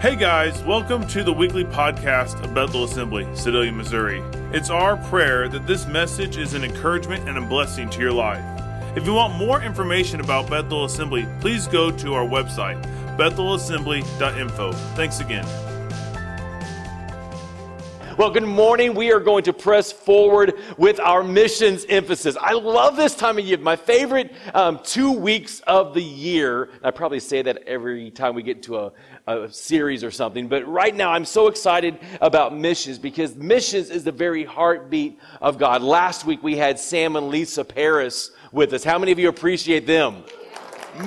Hey guys, welcome to the weekly podcast of Bethel Assembly, Sedalia, Missouri. It's our prayer that this message is an encouragement and a blessing to your life. If you want more information about Bethel Assembly, please go to our website, bethelassembly.info. Thanks again. Well, good morning. We are going to press forward with our missions emphasis. I love this time of year. My favorite um, two weeks of the year. I probably say that every time we get into a, a series or something, but right now I'm so excited about missions because missions is the very heartbeat of God. Last week we had Sam and Lisa Paris with us. How many of you appreciate them?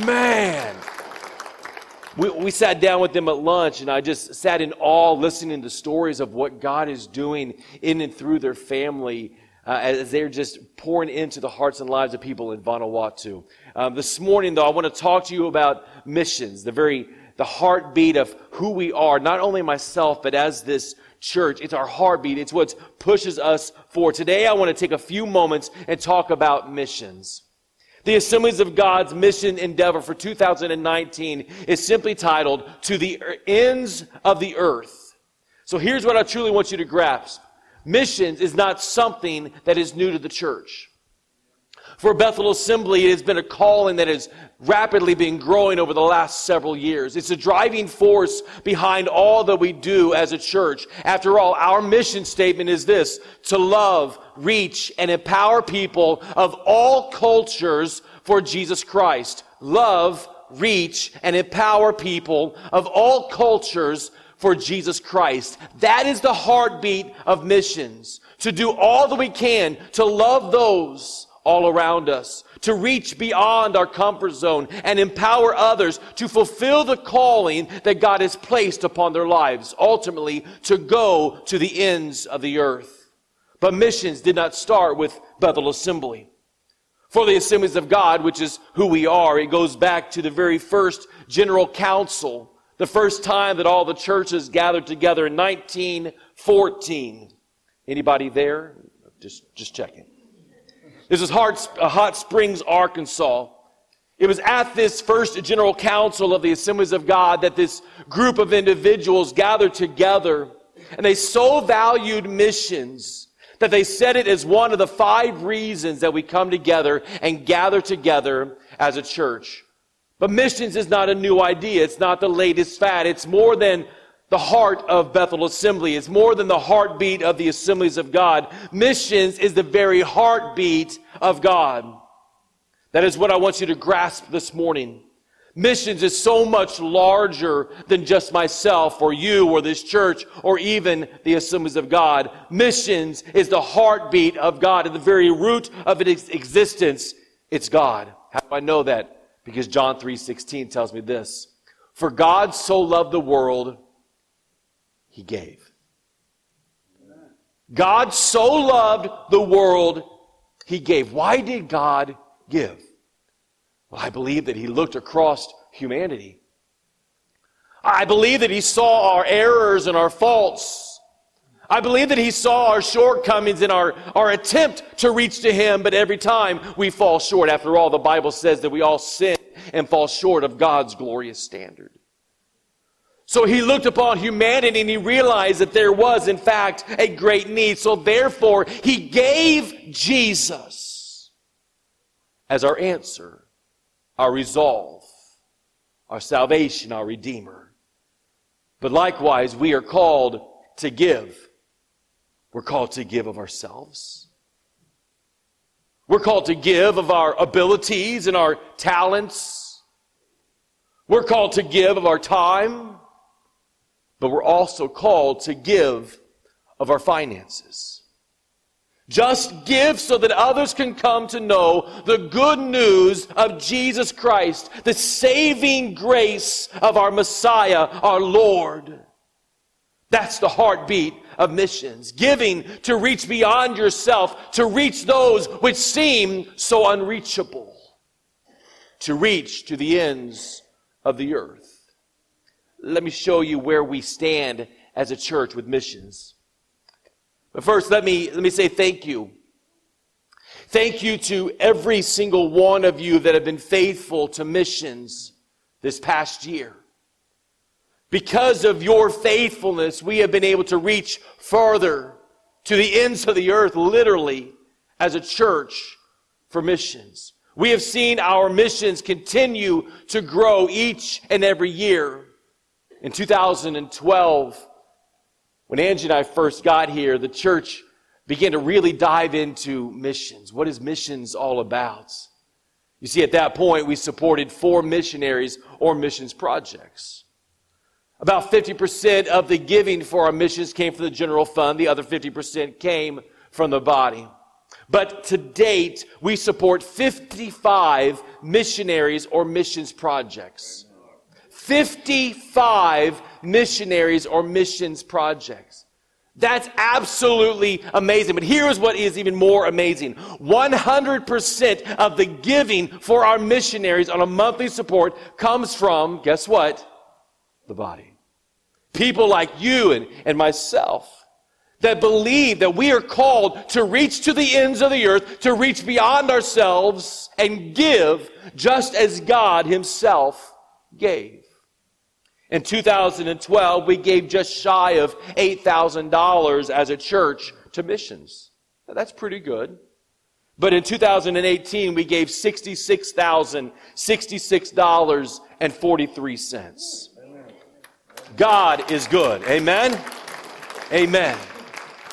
Man we, we sat down with them at lunch and I just sat in awe listening to stories of what God is doing in and through their family uh, as they're just pouring into the hearts and lives of people in Vanuatu. Um, this morning, though, I want to talk to you about missions, the very the heartbeat of who we are, not only myself, but as this church. It's our heartbeat. It's what pushes us forward. Today, I want to take a few moments and talk about missions. The Assemblies of God's mission endeavor for 2019 is simply titled To the er-, Ends of the Earth. So here's what I truly want you to grasp. Missions is not something that is new to the church. For Bethel Assembly, it has been a calling that has rapidly been growing over the last several years. It's a driving force behind all that we do as a church. After all, our mission statement is this, to love, reach, and empower people of all cultures for Jesus Christ. Love, reach, and empower people of all cultures for Jesus Christ. That is the heartbeat of missions. To do all that we can to love those all around us, to reach beyond our comfort zone and empower others to fulfill the calling that God has placed upon their lives, ultimately to go to the ends of the earth. But missions did not start with Bethel Assembly. For the assemblies of God, which is who we are, it goes back to the very first general council, the first time that all the churches gathered together in 1914. Anybody there? Just, just checking. This is uh, Hot Springs, Arkansas. It was at this first general council of the Assemblies of God that this group of individuals gathered together and they so valued missions that they said it as one of the five reasons that we come together and gather together as a church. But missions is not a new idea. It's not the latest fad. It's more than the heart of Bethel Assembly. It's more than the heartbeat of the assemblies of God. Missions is the very heartbeat of God. That is what I want you to grasp this morning. Missions is so much larger than just myself or you or this church or even the assemblies of God. Missions is the heartbeat of God. At the very root of its existence, it's God. How do I know that? Because John 3.16 tells me this. For God so loved the world he gave. God so loved the world, he gave. Why did God give? Well, I believe that he looked across humanity. I believe that he saw our errors and our faults. I believe that he saw our shortcomings in our, our attempt to reach to him, but every time we fall short. After all, the Bible says that we all sin and fall short of God's glorious standard. So he looked upon humanity and he realized that there was, in fact, a great need. So therefore, he gave Jesus as our answer, our resolve, our salvation, our Redeemer. But likewise, we are called to give. We're called to give of ourselves. We're called to give of our abilities and our talents. We're called to give of our time but we're also called to give of our finances. Just give so that others can come to know the good news of Jesus Christ, the saving grace of our Messiah, our Lord. That's the heartbeat of missions. Giving to reach beyond yourself, to reach those which seem so unreachable, to reach to the ends of the earth let me show you where we stand as a church with missions. But first, let me, let me say thank you. Thank you to every single one of you that have been faithful to missions this past year. Because of your faithfulness, we have been able to reach further to the ends of the earth, literally, as a church for missions. We have seen our missions continue to grow each and every year. In 2012, when Angie and I first got here, the church began to really dive into missions. What is missions all about? You see, at that point, we supported four missionaries or missions projects. About 50% of the giving for our missions came from the general fund. The other 50% came from the body. But to date, we support 55 missionaries or missions projects. 55 missionaries or missions projects. That's absolutely amazing. But here's what is even more amazing 100% of the giving for our missionaries on a monthly support comes from, guess what? The body. People like you and, and myself that believe that we are called to reach to the ends of the earth, to reach beyond ourselves and give just as God Himself gave. In 2012, we gave just shy of $8,000 as a church to missions. Now, that's pretty good. But in 2018, we gave $66,066.43. God is good. Amen? Amen.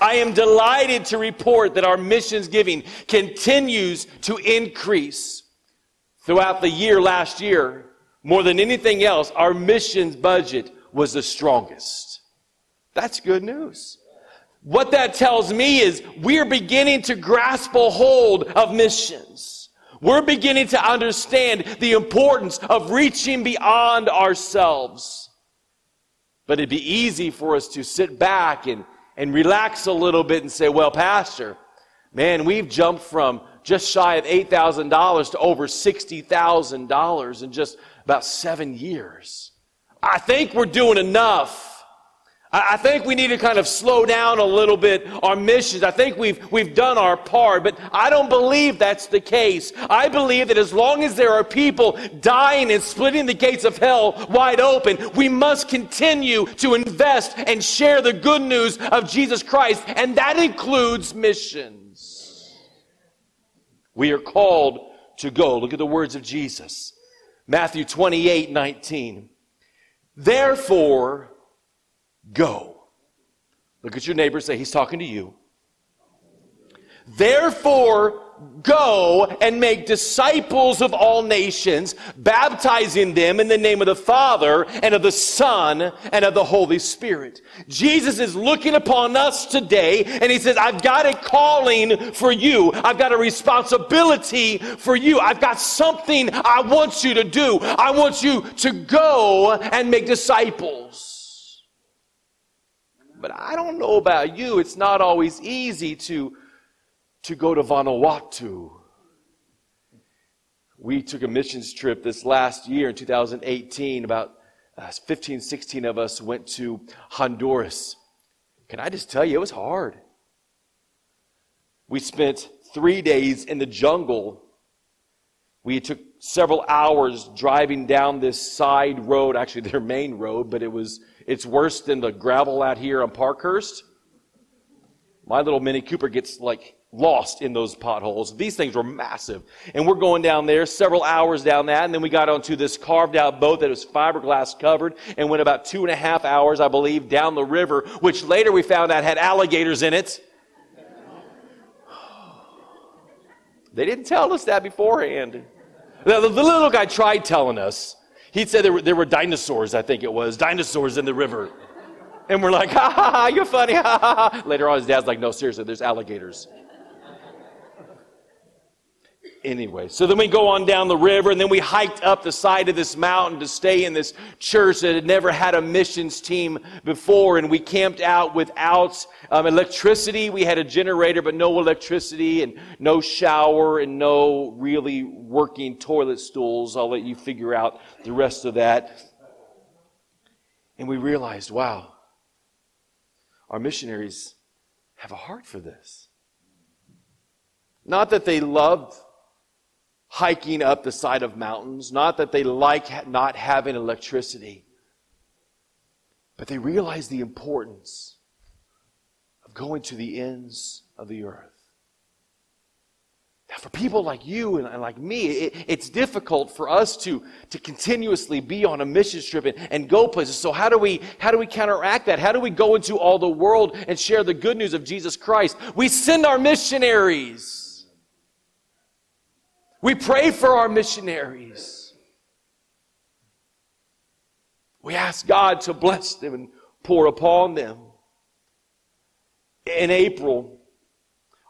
I am delighted to report that our missions giving continues to increase. Throughout the year last year, more than anything else, our missions budget was the strongest. That's good news. What that tells me is we're beginning to grasp a hold of missions. We're beginning to understand the importance of reaching beyond ourselves. But it'd be easy for us to sit back and and relax a little bit and say, well, Pastor, man, we've jumped from just shy of $8,000 to over $60,000 in just about seven years. I think we're doing enough. I think we need to kind of slow down a little bit our missions. I think we've, we've done our part, but I don't believe that's the case. I believe that as long as there are people dying and splitting the gates of hell wide open, we must continue to invest and share the good news of Jesus Christ, and that includes missions. We are called to go. Look at the words of Jesus. Matthew 28, 19. Therefore, Go. Look at your neighbor, say, He's talking to you. Therefore, go and make disciples of all nations, baptizing them in the name of the Father and of the Son and of the Holy Spirit. Jesus is looking upon us today and he says, I've got a calling for you. I've got a responsibility for you. I've got something I want you to do. I want you to go and make disciples. But I don't know about you, it's not always easy to, to go to Vanuatu. We took a missions trip this last year in 2018. About uh, 15, 16 of us went to Honduras. Can I just tell you, it was hard. We spent three days in the jungle. We took several hours driving down this side road, actually their main road, but it was it's worse than the gravel out here on Parkhurst. My little Mini Cooper gets like lost in those potholes. These things were massive. And we're going down there, several hours down that, and then we got onto this carved out boat that was fiberglass covered and went about two and a half hours, I believe, down the river, which later we found out had alligators in it. They didn't tell us that beforehand. The, little guy tried telling us. He said there were, there were dinosaurs, I think it was, dinosaurs in the river. And we're like, ha ha ha, you're funny, ha ha ha. Later on, his dad's like, no, seriously, there's alligators. Anyway, so then we go on down the river and then we hiked up the side of this mountain to stay in this church that had never had a missions team before. And we camped out without um, electricity. We had a generator, but no electricity and no shower and no really working toilet stools. I'll let you figure out the rest of that. And we realized, wow, our missionaries have a heart for this. Not that they loved hiking up the side of mountains, not that they like not having electricity, But they realize the importance of going to the ends of the earth. Now, for people like you and, like me, it, it's difficult for us to, to continuously be on a mission trip and, and go places. So how do we how do we counteract that? How do we go into all the world and share the good news of Jesus Christ? We send our missionaries. We pray for our missionaries. We ask God to bless them and pour upon them. In April,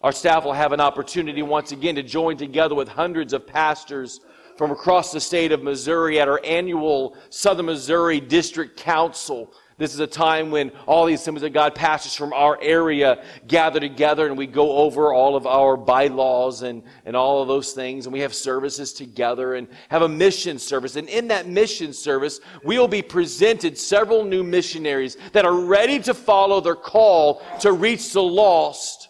our staff will have an opportunity once again to join together with hundreds of pastors from across the state of Missouri at our annual Southern Missouri District Council. This is a time when all the Assemblies of God pastors from our area gather together and we go over all of our bylaws and, and all of those things. And we have services together and have a mission service. And in that mission service, we will be presented several new missionaries that are ready to follow their call to reach the lost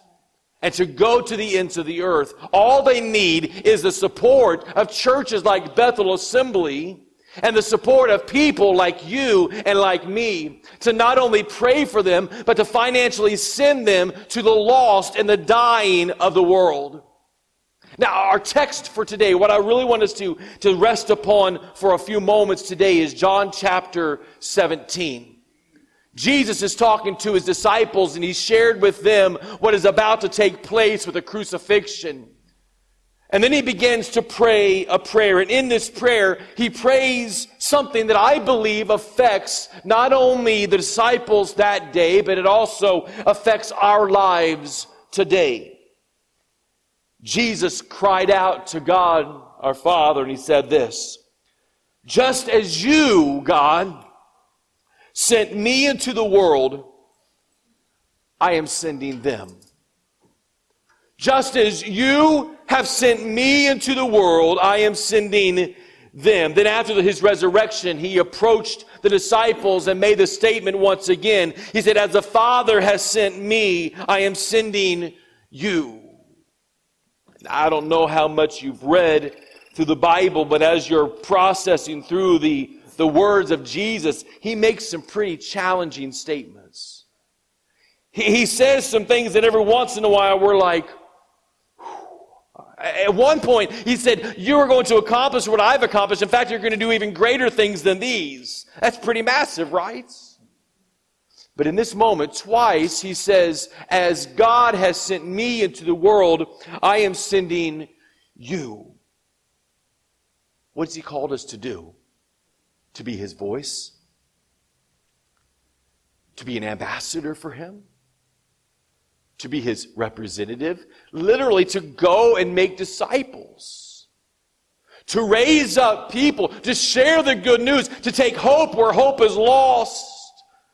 and to go to the ends of the earth. All they need is the support of churches like Bethel Assembly and the support of people like you and like me to not only pray for them, but to financially send them to the lost and the dying of the world. Now, our text for today, what I really want us to, to rest upon for a few moments today is John chapter 17. Jesus is talking to his disciples and he shared with them what is about to take place with the crucifixion. And then he begins to pray a prayer. And in this prayer, he prays something that I believe affects not only the disciples that day, but it also affects our lives today. Jesus cried out to God, our Father, and he said this, just as you, God, sent me into the world, I am sending them. Just as you have sent me into the world, I am sending them. Then after his resurrection, he approached the disciples and made the statement once again. He said, as the Father has sent me, I am sending you. I don't know how much you've read through the Bible, but as you're processing through the the words of Jesus, he makes some pretty challenging statements. He, he says some things that every once in a while we're like, at one point, he said, You are going to accomplish what I've accomplished. In fact, you're going to do even greater things than these. That's pretty massive, right? But in this moment, twice, he says, As God has sent me into the world, I am sending you. What's he called us to do? to be his voice, to be an ambassador for him, to be his representative, literally to go and make disciples, to raise up people, to share the good news, to take hope where hope is lost,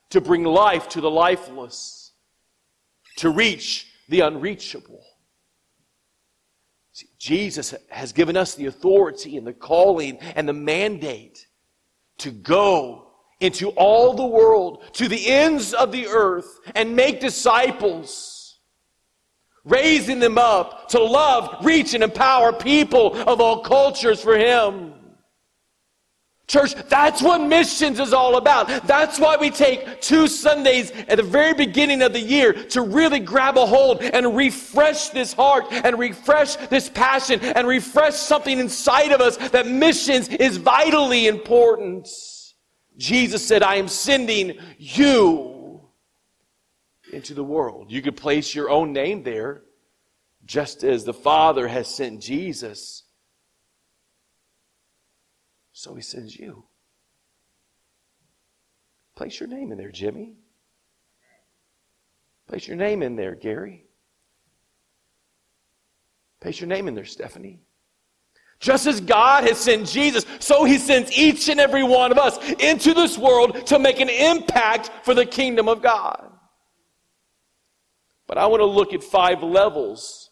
to bring life to the lifeless, to reach the unreachable. See, Jesus has given us the authority and the calling and the mandate to go into all the world, to the ends of the earth, and make disciples, raising them up to love, reach, and empower people of all cultures for Him. Church, that's what missions is all about. That's why we take two Sundays at the very beginning of the year to really grab a hold and refresh this heart and refresh this passion and refresh something inside of us that missions is vitally important. Jesus said, I am sending you into the world. You could place your own name there, just as the Father has sent Jesus so he sends you. Place your name in there, Jimmy. Place your name in there, Gary. Place your name in there, Stephanie. Just as God has sent Jesus, so he sends each and every one of us into this world to make an impact for the kingdom of God. But I want to look at five levels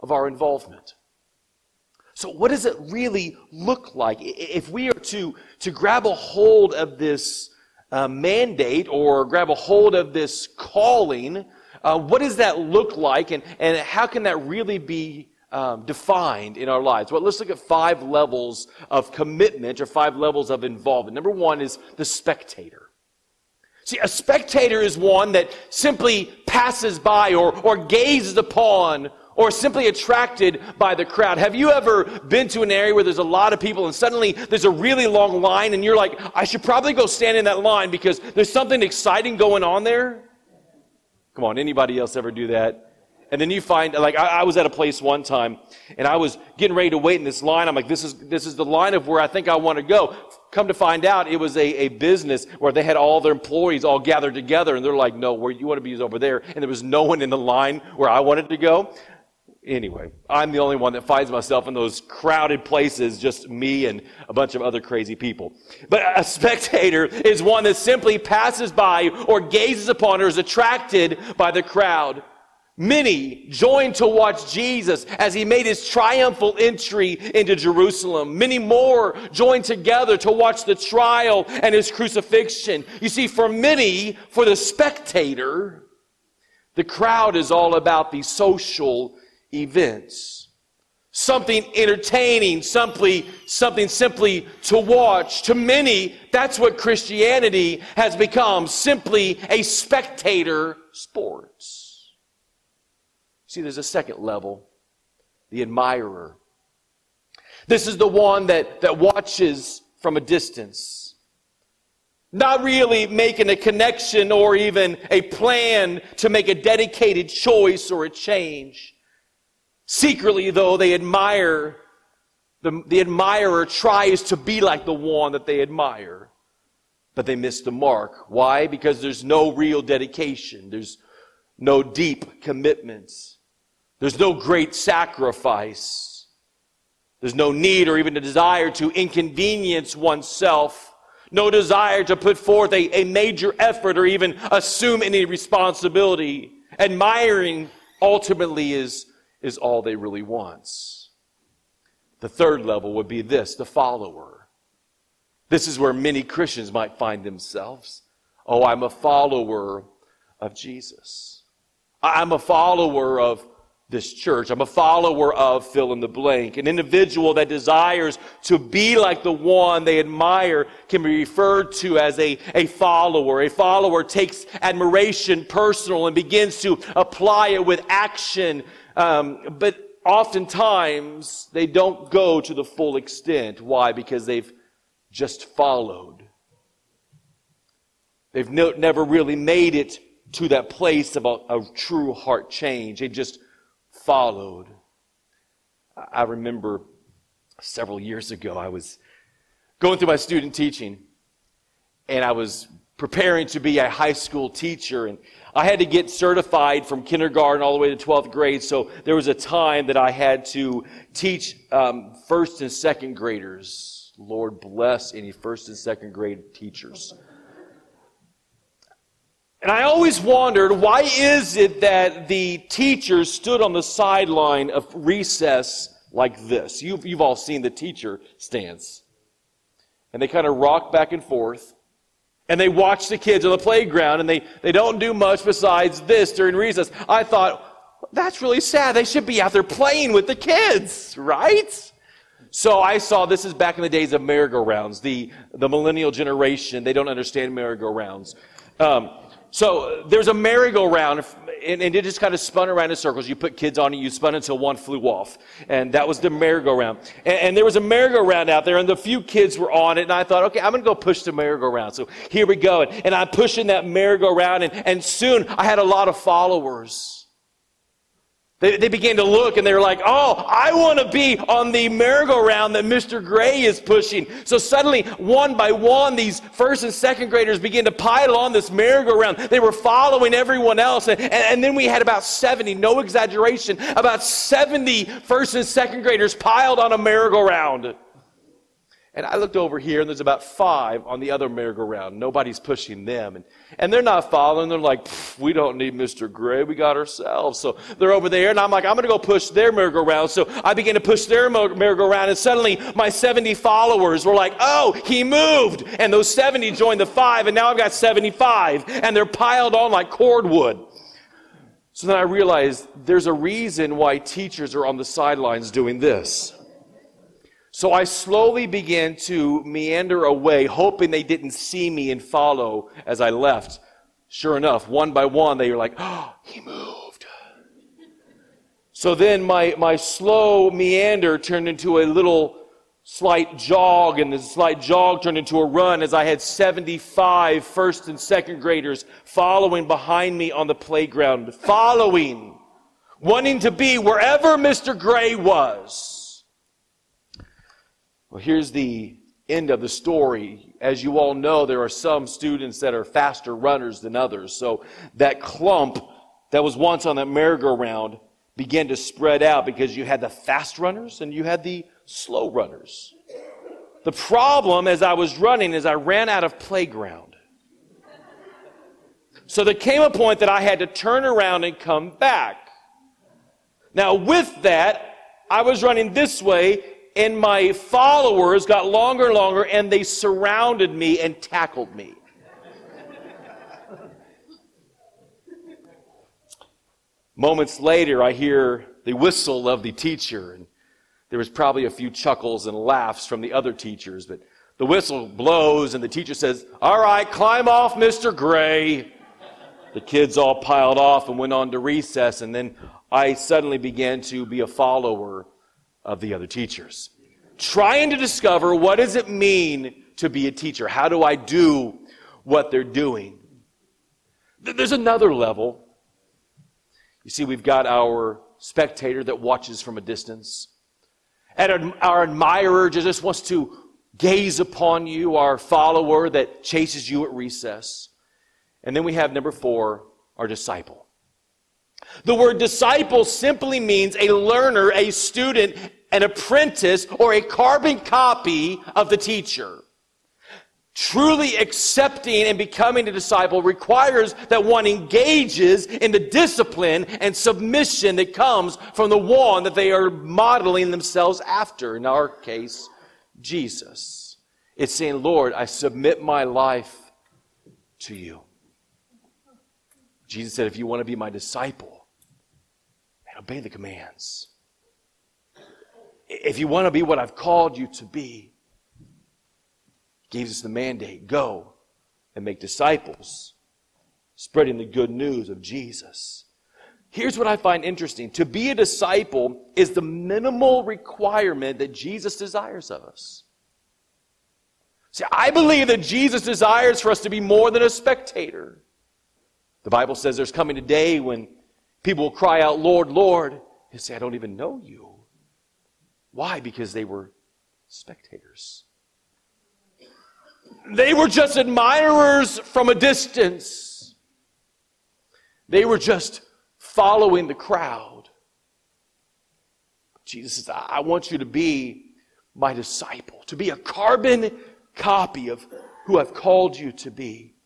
of our involvement. So, what does it really look like? If we are to, to grab a hold of this uh, mandate or grab a hold of this calling, uh, what does that look like and, and how can that really be um, defined in our lives? Well, let's look at five levels of commitment or five levels of involvement. Number one is the spectator. See, a spectator is one that simply passes by or, or gazes upon or simply attracted by the crowd. Have you ever been to an area where there's a lot of people and suddenly there's a really long line and you're like, I should probably go stand in that line because there's something exciting going on there? Come on, anybody else ever do that? And then you find, like, I, I, was at a place one time, and I was getting ready to wait in this line. I'm like, this is this is the line of where I think I want to go. Come to find out, it was a, a business where they had all their employees all gathered together, and they're like, no, where you want to be is over there. And there was no one in the line where I wanted to go. Anyway, I'm the only one that finds myself in those crowded places, just me and a bunch of other crazy people. But a spectator is one that simply passes by or gazes upon or is attracted by the crowd. Many joined to watch Jesus as he made his triumphal entry into Jerusalem. Many more joined together to watch the trial and his crucifixion. You see, for many, for the spectator, the crowd is all about the social events. Something entertaining, simply, something simply to watch. To many, that's what Christianity has become, simply a spectator sports. See, there's a second level the admirer. This is the one that, that watches from a distance, not really making a connection or even a plan to make a dedicated choice or a change. Secretly, though, they admire, the, the admirer tries to be like the one that they admire, but they miss the mark. Why? Because there's no real dedication, there's no deep commitments. There's no great sacrifice. There's no need or even a desire to inconvenience oneself. No desire to put forth a, a major effort or even assume any responsibility. Admiring ultimately is, is all they really wants. The third level would be this, the follower. This is where many Christians might find themselves. Oh, I'm a follower of Jesus. I'm a follower of this church. I'm a follower of fill in the blank. An individual that desires to be like the one they admire can be referred to as a, a follower. A follower takes admiration personal and begins to apply it with action. Um, but oftentimes they don't go to the full extent. Why? Because they've just followed. They've no, never really made it to that place of a, a true heart change. They just followed. I remember several years ago, I was going through my student teaching, and I was preparing to be a high school teacher, and I had to get certified from kindergarten all the way to 12th grade. So there was a time that I had to teach um, first and second graders. Lord bless any first and second grade teachers. And I always wondered why is it that the teachers stood on the sideline of recess like this? You've, you've all seen the teacher stance. And they kind of rock back and forth. And they watch the kids on the playground and they, they don't do much besides this during recess. I thought, that's really sad. They should be out there playing with the kids, right? So I saw this is back in the days of merry-go-rounds. The, the millennial generation, they don't understand merry-go-rounds. Um, so uh, there's a merry-go-round, and, and, it just kind of spun around in circles. You put kids on it, you spun until one flew off. And that was the merry-go-round. And, and there was a merry-go-round out there, and the few kids were on it, and I thought, okay, I'm going to go push the merry-go-round. So here we go. And, and I'm pushing that merry-go-round, and, and soon I had a lot of followers. They, they began to look and they were like, oh, I want to be on the merry-go-round that Mr. Gray is pushing. So suddenly, one by one, these first and second graders began to pile on this merry-go-round. They were following everyone else. And, and, and then we had about 70, no exaggeration, about 70 first and second graders piled on a merry-go-round. And I looked over here, and there's about five on the other merry-go-round. Nobody's pushing them. And, and they're not following. They're like, we don't need Mr. Gray. We got ourselves. So they're over there, and I'm like, I'm going to go push their merry-go-round. So I began to push their merry-go-round, and suddenly my 70 followers were like, oh, he moved. And those 70 joined the five, and now I've got 75. And they're piled on like cordwood. So then I realized there's a reason why teachers are on the sidelines doing this. So I slowly began to meander away, hoping they didn't see me and follow as I left. Sure enough, one by one, they were like, oh, he moved. So then my, my slow meander turned into a little slight jog, and the slight jog turned into a run as I had 75 first and second graders following behind me on the playground, following, wanting to be wherever Mr. Gray was. Well, here's the end of the story. As you all know, there are some students that are faster runners than others. So that clump that was once on that merry-go-round began to spread out because you had the fast runners and you had the slow runners. The problem as I was running is I ran out of playground. So there came a point that I had to turn around and come back. Now, with that, I was running this way and my followers got longer and longer, and they surrounded me and tackled me. Moments later, I hear the whistle of the teacher, and there was probably a few chuckles and laughs from the other teachers, but the whistle blows, and the teacher says, All right, climb off, Mr. Gray. The kids all piled off and went on to recess, and then I suddenly began to be a follower of the other teachers. Trying to discover what does it mean to be a teacher? How do I do what they're doing? There's another level. You see, we've got our spectator that watches from a distance. And our admirer just wants to gaze upon you, our follower that chases you at recess. And then we have number four, our disciple. The word disciple simply means a learner, a student, an apprentice, or a carbon copy of the teacher. Truly accepting and becoming a disciple requires that one engages in the discipline and submission that comes from the one that they are modeling themselves after. In our case, Jesus. It's saying, Lord, I submit my life to you. Jesus said, if you want to be my disciple, obey the commands. If you want to be what I've called you to be, gave us the mandate go and make disciples, spreading the good news of Jesus. Here's what I find interesting to be a disciple is the minimal requirement that Jesus desires of us. See, I believe that Jesus desires for us to be more than a spectator. The Bible says there's coming a day when people will cry out, Lord, Lord, and say, I don't even know you. Why? Because they were spectators. They were just admirers from a distance. They were just following the crowd. Jesus says, I want you to be my disciple, to be a carbon copy of who I've called you to be.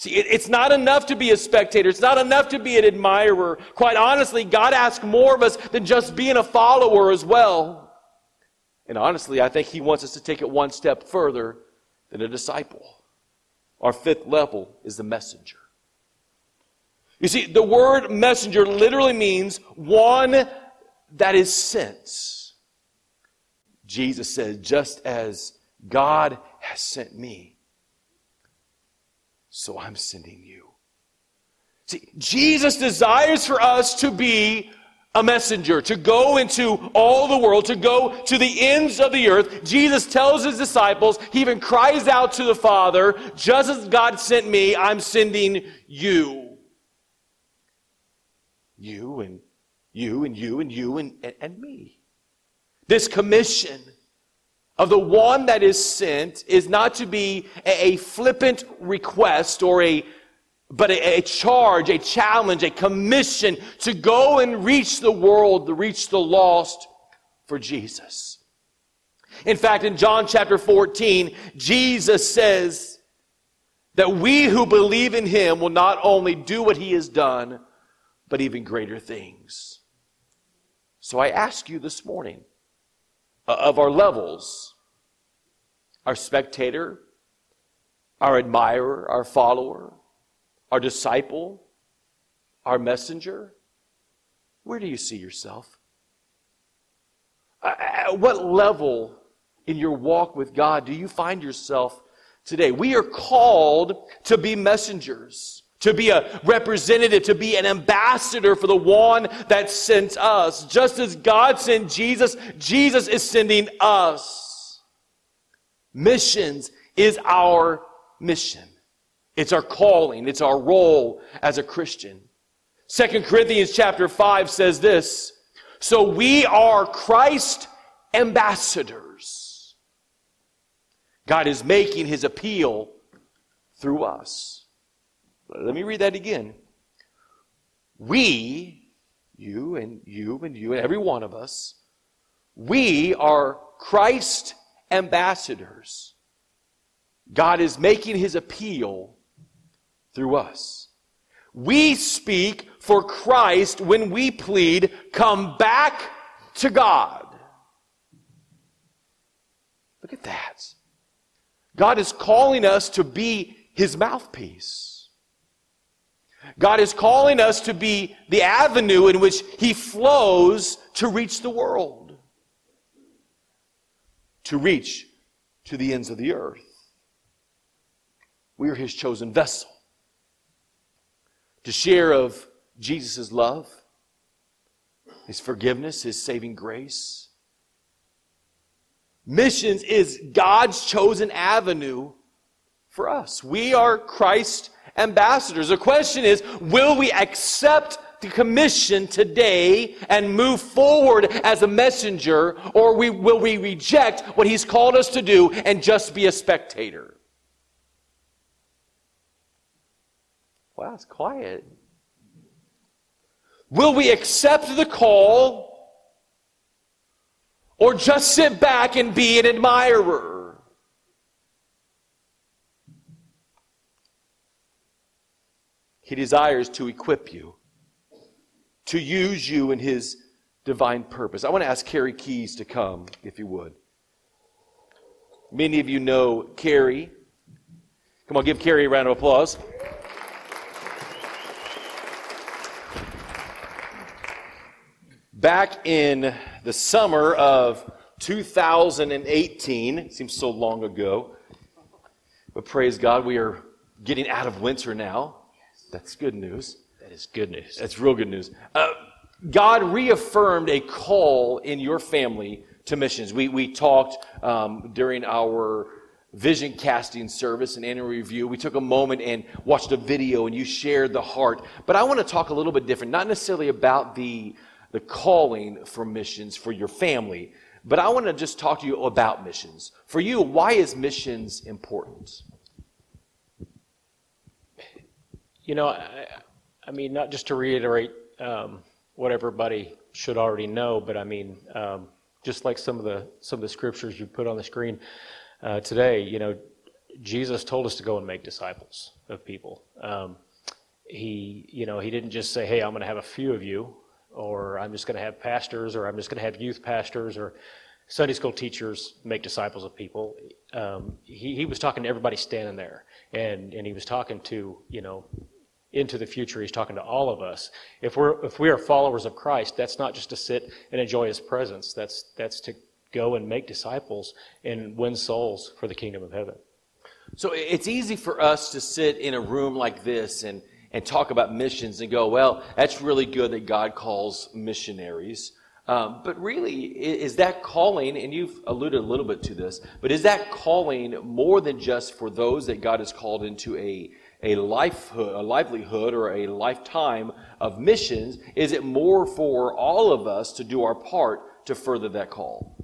See, it, it's not enough to be a spectator. It's not enough to be an admirer. Quite honestly, God asks more of us than just being a follower as well. And honestly, I think He wants us to take it one step further than a disciple. Our fifth level is the messenger. You see, the word messenger literally means one that is sent. Jesus said, just as God has sent me, so I'm sending you. See, Jesus desires for us to be a messenger, to go into all the world, to go to the ends of the earth. Jesus tells his disciples, he even cries out to the Father, just as God sent me, I'm sending you. You and you and you and you and, and, and me. This commission of the one that is sent is not to be a, a flippant request or a but a, a, charge, a challenge, a commission to go and reach the world, to reach the lost for Jesus. In fact, in John chapter 14, Jesus says that we who believe in him will not only do what he has done, but even greater things. So I ask you this morning, uh, of our levels, our spectator, our admirer, our follower, our disciple, our messenger? Where do you see yourself? Uh, at what level in your walk with God do you find yourself today? We are called to be messengers, to be a representative, to be an ambassador for the one that sent us. Just as God sent Jesus, Jesus is sending us. Missions is our mission. It's our calling. It's our role as a Christian. Second Corinthians chapter 5 says this. So we are Christ ambassadors. God is making his appeal through us. Let me read that again. We, you and you and you and every one of us, we are Christ ambassadors. God is making his appeal through us. We speak for Christ when we plead, come back to God. Look at that. God is calling us to be his mouthpiece. God is calling us to be the avenue in which he flows to reach the world, to reach to the ends of the earth. We are his chosen vessel to share of Jesus' love, his forgiveness, his saving grace. Missions is God's chosen avenue for us. We are Christ ambassadors. The question is, will we accept commission today and move forward as a messenger, or we, will we reject what he's called us to do and just be a spectator? Wow, it's quiet. Will we accept the call or just sit back and be an admirer? He desires to equip you, to use you in His divine purpose. I want to ask Carrie Keys to come, if you would. Many of you know Carrie. Come on, give Carrie a round of applause. Back in the summer of 2018, seems so long ago, but praise God, we are getting out of winter now. That's good news. That is good news. That's real good news. Uh, God reaffirmed a call in your family to missions. We, we talked um, during our vision casting service and annual review. We took a moment and watched a video and you shared the heart. But I want to talk a little bit different, not necessarily about the the calling for missions for your family. But I want to just talk to you about missions. For you, why is missions important? You know, I mean, not just to reiterate um, what everybody should already know, but I mean, um, just like some of the some of the scriptures you put on the screen uh, today, you know, Jesus told us to go and make disciples of people. Um, he, you know, he didn't just say, "Hey, I'm going to have a few of you," or I'm just going to have pastors, or I'm just going to have youth pastors, or Sunday school teachers make disciples of people. Um, he, he was talking to everybody standing there, and, and he was talking to, you know, into the future. He's talking to all of us. If we're if we are followers of Christ, that's not just to sit and enjoy His presence. That's that's to go and make disciples and win souls for the kingdom of heaven. So it's easy for us to sit in a room like this and and talk about missions and go, well, that's really good that God calls missionaries. Um, but really, is that calling, and you've alluded a little bit to this, but is that calling more than just for those that God has called into a, a, lifehood, a livelihood or a lifetime of missions? Is it more for all of us to do our part to further that call?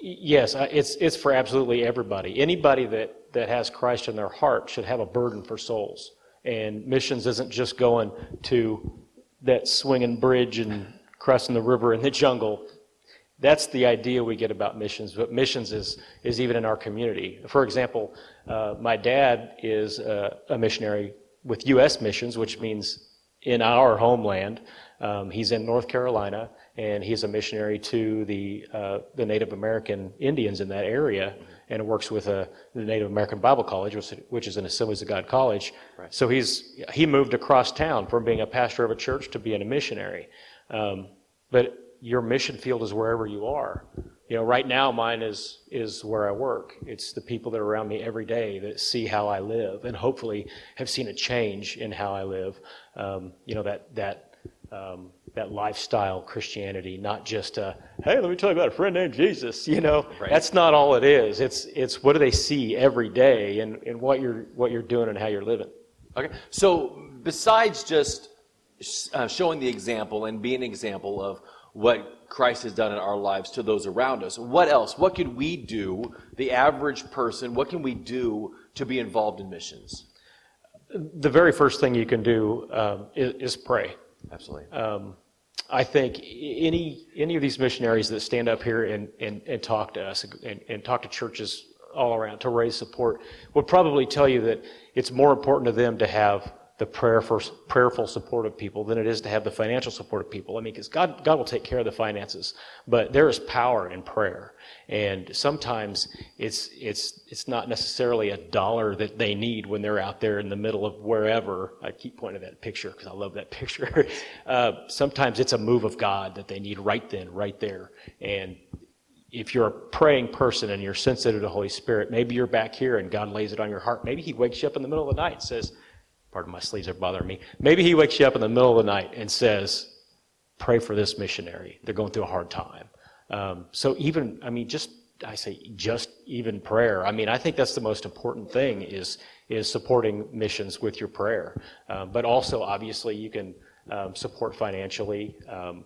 Yes, it's, it's for absolutely everybody. Anybody that, that has Christ in their heart should have a burden for souls. And missions isn't just going to that swinging bridge and crossing the river in the jungle. That's the idea we get about missions, but missions is, is even in our community. For example, uh, my dad is a, a, missionary with U.S. missions, which means in our homeland. Um, he's in North Carolina, and he's a missionary to the, uh, the Native American Indians in that area and works with a, the Native American Bible College, which, which is an Assemblies of God college. Right. So he's he moved across town from being a pastor of a church to being a missionary. Um, but your mission field is wherever you are. You know, right now mine is is where I work. It's the people that are around me every day that see how I live, and hopefully have seen a change in how I live. Um, you know that that um, that lifestyle Christianity, not just a hey, let me tell you about a friend named Jesus. You know, Right. that's not all it is. It's it's what do they see every day, and, and what you're what you're doing and how you're living. Okay. So besides just uh, showing the example and being an example of what Christ has done in our lives to those around us, what else? What can we do, the average person, what can we do to be involved in missions? The very first thing you can do um, is, is pray. Absolutely. um, I think any any of these missionaries that stand up here and, and, and talk to us and, and talk to churches all around to raise support would probably tell you that it's more important to them to have the prayerful, prayerful support of people than it is to have the financial support of people. I mean, because God, God will take care of the finances, but there is power in prayer. And sometimes it's, it's, it's not necessarily a dollar that they need when they're out there in the middle of wherever. I keep pointing at that picture because I love that picture. uh, sometimes it's a move of God that they need right then, right there. And if you're a praying person and you're sensitive to the Holy Spirit, maybe you're back here and God lays it on your heart. Maybe He wakes you up in the middle of the night and says, Pardon my sleeves are bothering me. Maybe He wakes you up in the middle of the night and says, Pray for this missionary. They're going through a hard time. Um, so even, I mean, just I say just even prayer. I mean, I think that's the most important thing is is supporting missions with your prayer. Um, but also, obviously, you can um, support financially, um,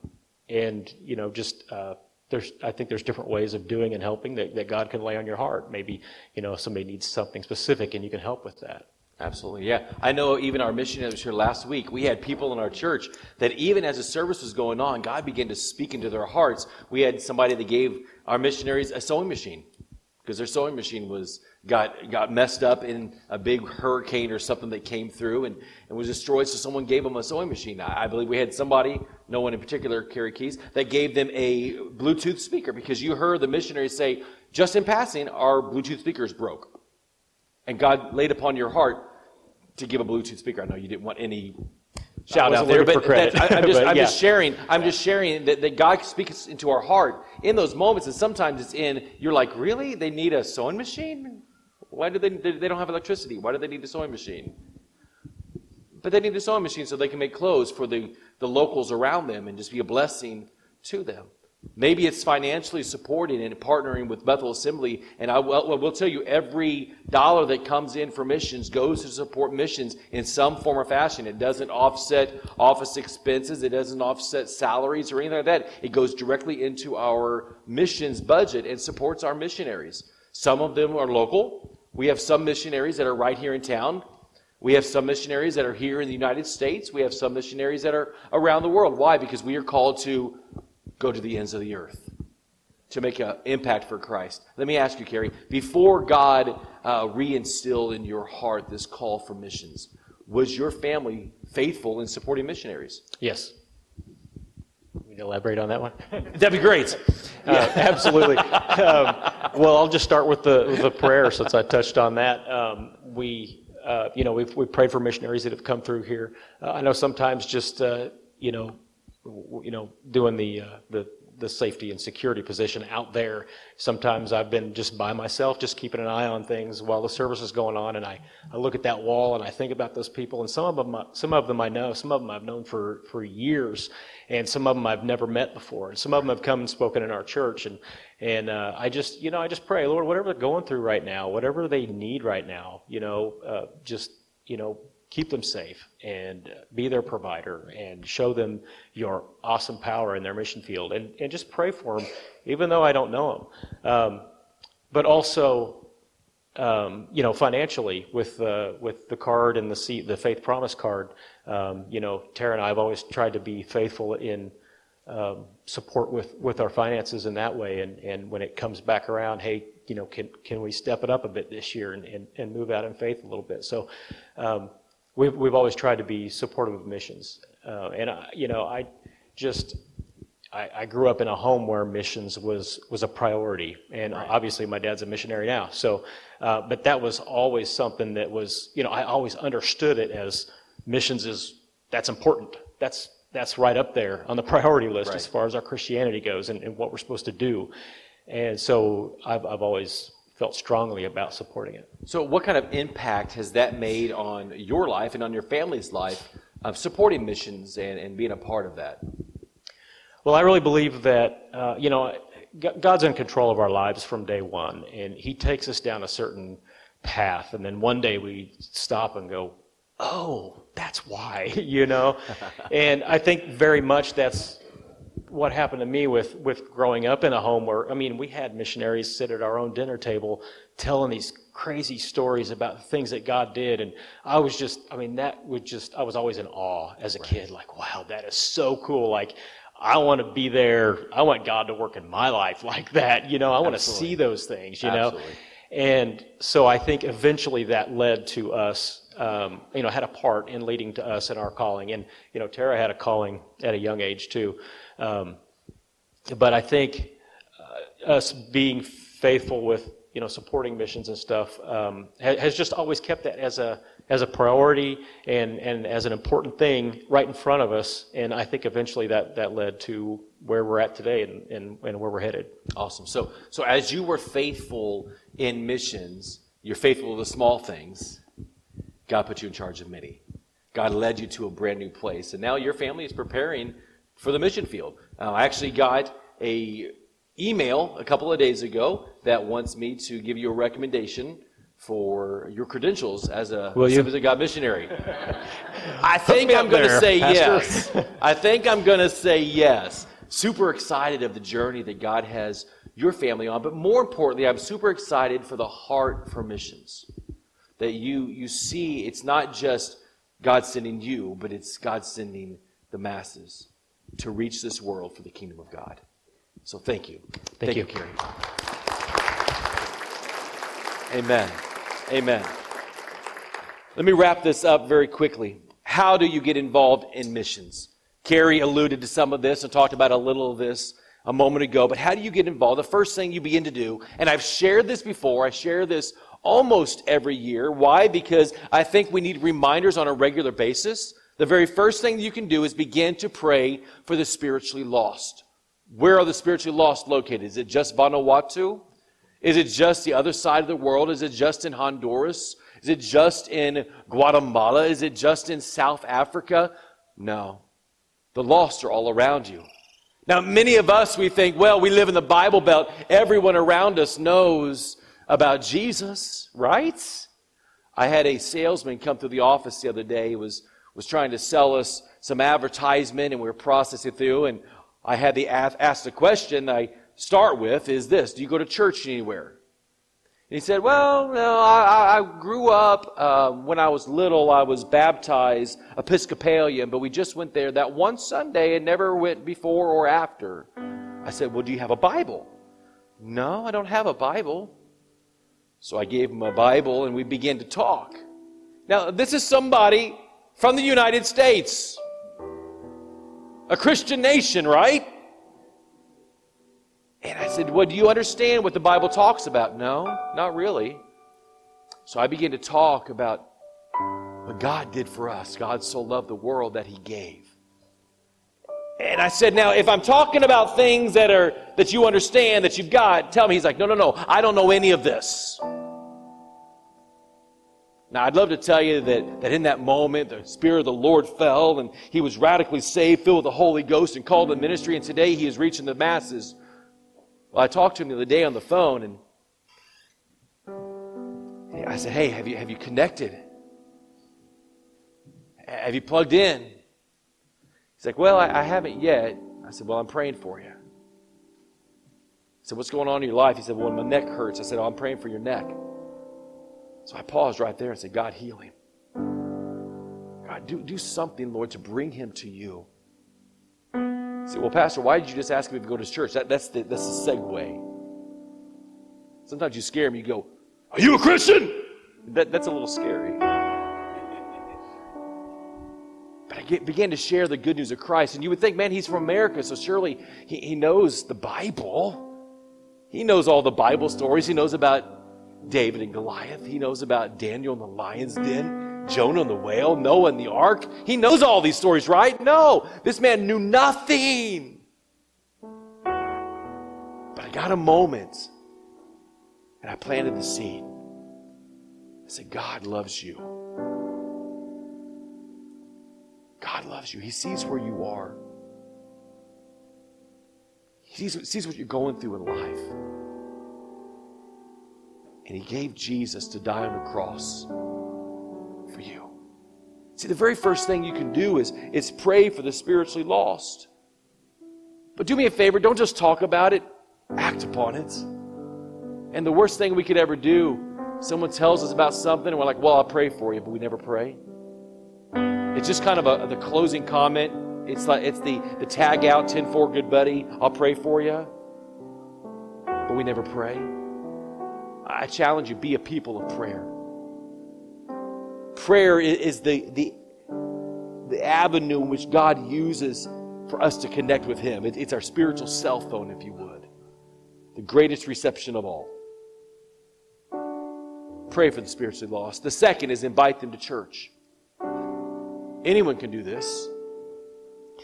and you know, just uh, there's I think there's different ways of doing and helping that, that God can lay on your heart. Maybe you know somebody needs something specific, and you can help with that. Absolutely, yeah. I know even our missionaries here last week, we had people in our church that even as the service was going on, God began to speak into their hearts. We had somebody that gave our missionaries a sewing machine because their sewing machine was got got messed up in a big hurricane or something that came through and, and was destroyed. So someone gave them a sewing machine. I, I believe we had somebody, no one in particular, Carrie Keys, that gave them a Bluetooth speaker because you heard the missionaries say, just in passing, our Bluetooth speakers broke and God laid upon your heart to give a Bluetooth speaker. I know you didn't want any shout out there, but credit, I, am just, yeah. just sharing. I'm just sharing that, that God speaks into our heart in those moments, and sometimes it's in. You're like, really? They need a sewing machine? Why do they? They they don't have electricity. Why do they need a sewing machine? But they need a sewing machine so they can make clothes for the, the locals around them and just be a blessing to them. Maybe it's financially supporting and partnering with Bethel Assembly. And I will, will tell you, every dollar that comes in for missions goes to support missions in some form or fashion. It doesn't offset office expenses. It doesn't offset salaries or anything like that. It goes directly into our missions budget and supports our missionaries. Some of them are local. We have some missionaries that are right here in town. We have some missionaries that are here in the United States. We have some missionaries that are around the world. Why? Because we are called to go to the ends of the earth to make an impact for Christ. Let me ask you, Carrie, before God uh, reinstilled in your heart this call for missions, was your family faithful in supporting missionaries? Yes. Can you elaborate on that one? That'd be great. Uh, absolutely. Um, well, I'll just start with the, with the prayer since I touched on that. Um, we, uh, you know, we've, we've prayed for missionaries that have come through here. Uh, I know sometimes just, uh, you know, you know, doing the, uh, the, the safety and security position out there. Sometimes I've been just by myself, just keeping an eye on things while the service is going on, and I, I look at that wall and I think about those people. And some of them, some of them I know, some of them I've known for for years, and some of them I've never met before, and some of them have come and spoken in our church. And and uh, I just, you know, I just pray, Lord, whatever they're going through right now, whatever they need right now, you know, uh, just you know, keep them safe and be their provider and show them your awesome power in their mission field and, and just pray for them, even though I don't know them. Um, but also, um, you know, financially with uh, with the card and the seat, the faith promise card. Um, you know, Tara and I have always tried to be faithful in um, support with with our finances in that way. And and when it comes back around, hey, you know, can can we step it up a bit this year and and, and move out in faith a little bit? So. We've, we've always tried to be supportive of missions. Uh, and, I, you know, I just, I, I grew up in a home where missions was, was a priority. And obviously my dad's a missionary now. So, uh, but that was always something that was, you know, I always understood it as missions is, that's important. That's, that's right up there on the priority list as far as our Christianity goes and, and what we're supposed to do. And so I've, I've always felt strongly about supporting it. So, what kind of impact has that made on your life and on your family's life of supporting missions and, and being a part of that? Well, I really believe that, uh, you know, God's in control of our lives from day one, and He takes us down a certain path, and then one day we stop and go, oh, that's why, you know? and I think very much that's what happened to me with, with growing up in a home where, I mean, we had missionaries sit at our own dinner table telling these crazy stories about things that God did. And I was just, I mean, that would just, I was always in awe as a kid. Like, wow, that is so cool. Like, I want to be there. I want God to work in my life like that. You know, I want Absolutely. to see those things, you Absolutely. know? And so I think eventually that led to us um, you know, had a part in leading to us in our calling. And, you know, Tara had a calling at a young age too. Um, but I think uh, us being faithful with, you know, supporting missions and stuff um, ha- has just always kept that as a, as a priority and, and as an important thing right in front of us. And I think eventually that, that led to where we're at today and, and, and where we're headed. Awesome. So, so as you were faithful in missions, you're faithful to the small things God put you in charge of many. God led you to a brand new place. And now your family is preparing for the mission field. Uh, I actually got a email a couple of days ago that wants me to give you a recommendation for your credentials as a Will you? of God missionary. I think I'm going to say Pastor. yes. I think I'm going to say yes. Super excited of the journey that God has your family on, but more importantly, I'm super excited for the heart for missions that you, you see it's not just God sending you, but it's God sending the masses to reach this world for the kingdom of God. So thank you. Thank, thank you. you, Carrie. Amen. Amen. Let me wrap this up very quickly. How do you get involved in missions? Carrie alluded to some of this and talked about a little of this a moment ago, but how do you get involved? The first thing you begin to do, and I've shared this before, I share this almost every year. Why? Because I think we need reminders on a regular basis. The very first thing you can do is begin to pray for the spiritually lost. Where are the spiritually lost located? Is it just Vanuatu? Is it just the other side of the world? Is it just in Honduras? Is it just in Guatemala? Is it just in South Africa? No. The lost are all around you. Now, many of us, we think, well, we live in the Bible Belt. Everyone around us knows about Jesus, right? I had a salesman come to the office the other day. He was, was trying to sell us some advertisement and we were processing through. And I had the ask the question I start with is this Do you go to church anywhere? And he said, Well, no, I, I grew up um, when I was little. I was baptized Episcopalian, but we just went there that one Sunday and never went before or after. I said, Well, do you have a Bible? No, I don't have a Bible. So I gave him a Bible and we began to talk. Now, this is somebody from the United States, a Christian nation, right? And I said, Well, do you understand what the Bible talks about? No, not really. So I began to talk about what God did for us. God so loved the world that He gave. And I said, now, if I'm talking about things that are, that you understand, that you've got, tell me. He's like, no, no, no, I don't know any of this. Now, I'd love to tell you that, that in that moment, the Spirit of the Lord fell and he was radically saved, filled with the Holy Ghost, and called to ministry, and today he is reaching the masses. Well, I talked to him the other day on the phone, and I said, Hey, have you, have you connected? Have you plugged in? He's like, Well, I, I haven't yet. I said, Well, I'm praying for you. I said, What's going on in your life? He said, Well, my neck hurts. I said, Oh, I'm praying for your neck. So I paused right there and said, God, heal him. God, do, do something, Lord, to bring him to you. I said, Well, Pastor, why did you just ask me to go to church? That, that's, the, that's the segue. Sometimes you scare me. You go, Are you a Christian? That, that's a little scary. But I get, began to share the good news of Christ. And you would think, man, he's from America, so surely he, he knows the Bible. He knows all the Bible stories. He knows about David and Goliath. He knows about Daniel in the lion's den, Jonah and the whale, Noah and the ark. He knows all these stories, right? No, this man knew nothing. But I got a moment and I planted the seed. I said, God loves you. God loves you. He sees where you are. He sees, sees what you're going through in life. And He gave Jesus to die on the cross for you. See, the very first thing you can do is, is pray for the spiritually lost. But do me a favor, don't just talk about it, act upon it. And the worst thing we could ever do, someone tells us about something, and we're like, well, I'll pray for you, but we never pray. It's just kind of a, the closing comment. It's like it's the, the tag out 10-4 good buddy. I'll pray for you. But we never pray. I challenge you, be a people of prayer. Prayer is the, the, the avenue in which God uses for us to connect with Him. It, it's our spiritual cell phone, if you would. The greatest reception of all. Pray for the spiritually lost. The second is invite them to church. Anyone can do this.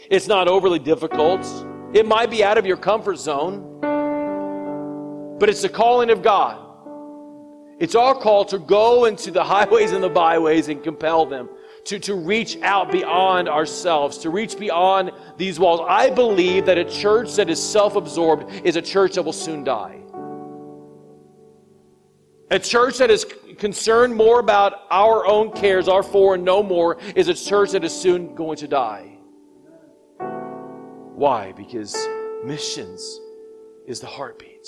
It's not overly difficult. It might be out of your comfort zone, but it's the calling of God. It's our call to go into the highways and the byways and compel them to, to reach out beyond ourselves, to reach beyond these walls. I believe that a church that is self absorbed is a church that will soon die. A church that is concerned more about our own cares, our four and no more, is a church that is soon going to die. Why? Because missions is the heartbeat.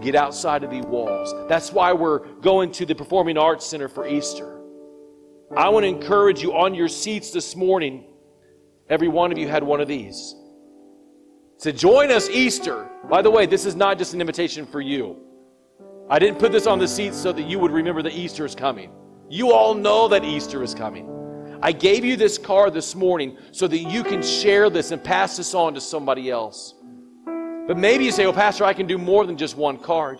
Get outside of the walls. That's why we're going to the Performing Arts Center for Easter. I want to encourage you on your seats this morning. Every one of you had one of these. To join us Easter. By the way, this is not just an invitation for you. I didn't put this on the seats so that you would remember that Easter is coming. You all know that Easter is coming. I gave you this card this morning so that you can share this and pass this on to somebody else. But maybe you say, well, Pastor, I can do more than just one card.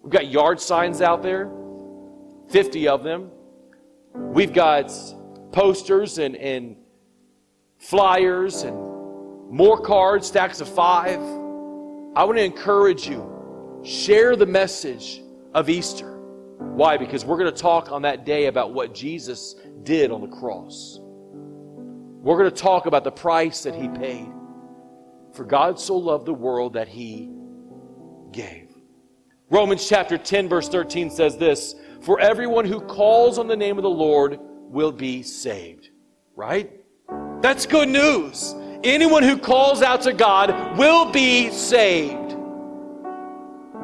We've got yard signs out there, 50 of them. We've got posters and, and flyers and more cards, stacks of five. I want to encourage you Share the message of Easter. Why? Because we're going to talk on that day about what Jesus did on the cross. We're going to talk about the price that he paid. For God so loved the world that he gave. Romans chapter 10, verse 13 says this For everyone who calls on the name of the Lord will be saved. Right? That's good news. Anyone who calls out to God will be saved.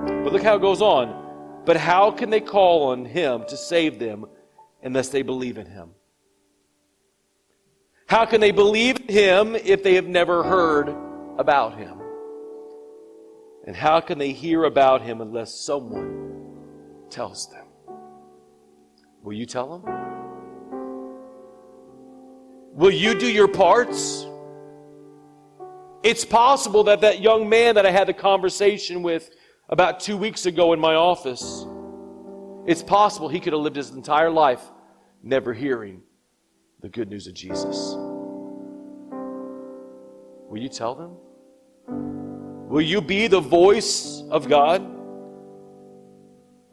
But look how it goes on. But how can they call on him to save them unless they believe in him? How can they believe in him if they have never heard about him? And how can they hear about him unless someone tells them? Will you tell them? Will you do your parts? It's possible that that young man that I had the conversation with about two weeks ago in my office. It's possible he could have lived his entire life never hearing the good news of Jesus. Will you tell them? Will you be the voice of God?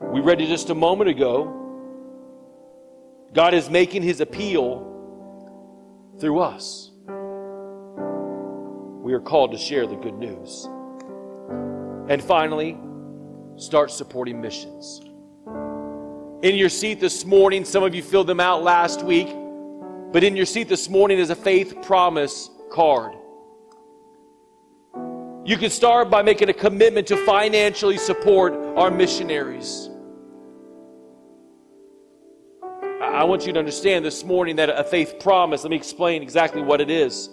We read it just a moment ago. God is making his appeal through us. We are called to share the good news. And finally, start supporting missions. In your seat this morning, some of you filled them out last week, but in your seat this morning is a faith promise card. You can start by making a commitment to financially support our missionaries. I want you to understand this morning that a faith promise, let me explain exactly what it is.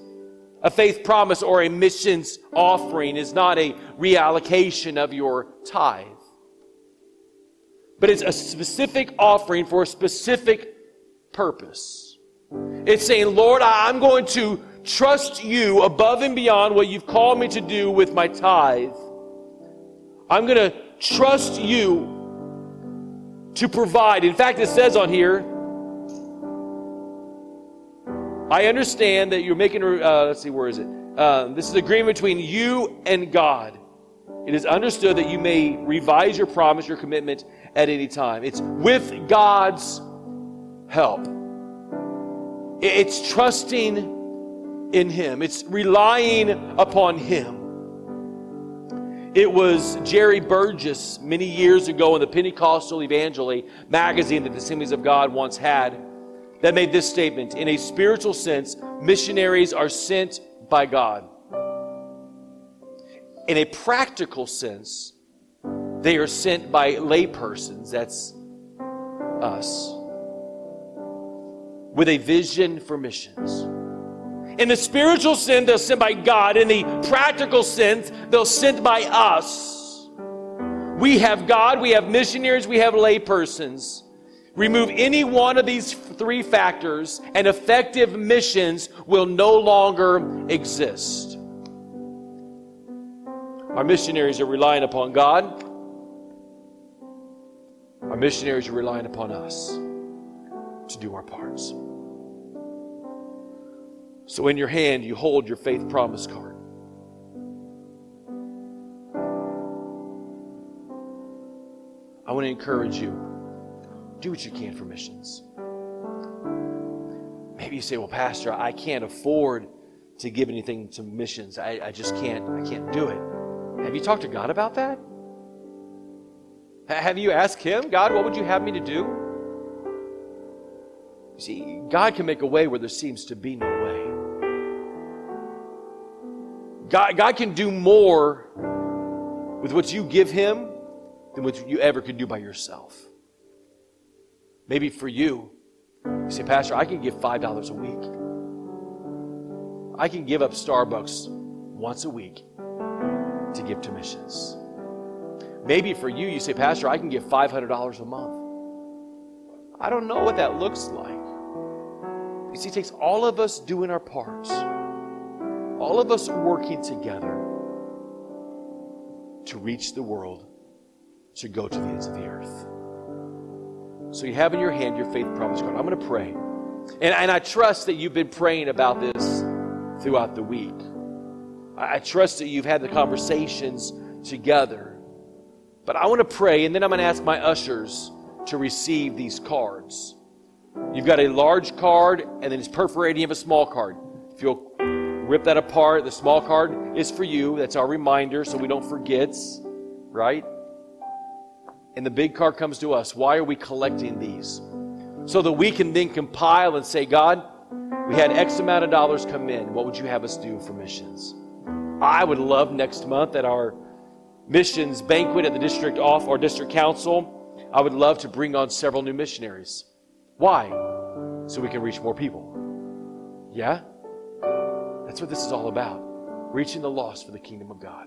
A faith promise or a missions offering is not a reallocation of your tithe, but it's a specific offering for a specific purpose. It's saying, Lord, I'm going to trust you above and beyond what you've called me to do with my tithe. I'm going to trust you to provide. In fact, it says on here, I understand that you're making, uh, let's see, where is it? Uh, this is an agreement between you and God. It is understood that you may revise your promise, your commitment at any time. It's with God's help. It's trusting in Him, it's relying upon Him. It was Jerry Burgess many years ago in the Pentecostal Evangelion magazine that the Assemblies of God once had that made this statement In a spiritual sense, missionaries are sent by God. In a practical sense, they are sent by laypersons, that's us, with a vision for missions. In the spiritual sense, they're sent by God. In the practical sense, they're sent by us. We have God, we have missionaries, we have laypersons. Remove any one of these three factors, and effective missions will no longer exist. Our missionaries are relying upon God. Our missionaries are relying upon us to do our parts. So, in your hand, you hold your faith promise card. I want to encourage you do what you can for missions. Maybe you say, Well, Pastor, I can't afford to give anything to missions. I, I just can't, I can't do it. Have you talked to God about that? Have you asked Him, God, what would you have me to do? You see, God can make a way where there seems to be no God, God can do more with what you give Him than what you ever could do by yourself. Maybe for you, you say, Pastor, I can give $5 a week. I can give up Starbucks once a week to give to missions. Maybe for you, you say, Pastor, I can give $500 a month. I don't know what that looks like. You see, it takes all of us doing our parts, all of us working together to reach the world, to go to the ends of the earth. So you have in your hand your faith promise card. I'm going to pray. And, and I trust that you've been praying about this throughout the week. I, I trust that you've had the conversations together. But I want to pray, and then I'm going to ask my ushers to receive these cards. You've got a large card, and then it's perforating. of a small card. If you'll rip that apart, the small card is for you. That's our reminder so we don't forget, right? And the big card comes to us. Why are we collecting these? So that we can then compile and say, God, we had X amount of dollars come in. What would you have us do for missions? I would love next month at our missions banquet at the district off our district council. I would love to bring on several new missionaries. Why? So we can reach more people. Yeah? That's what this is all about. Reaching the lost for the kingdom of God.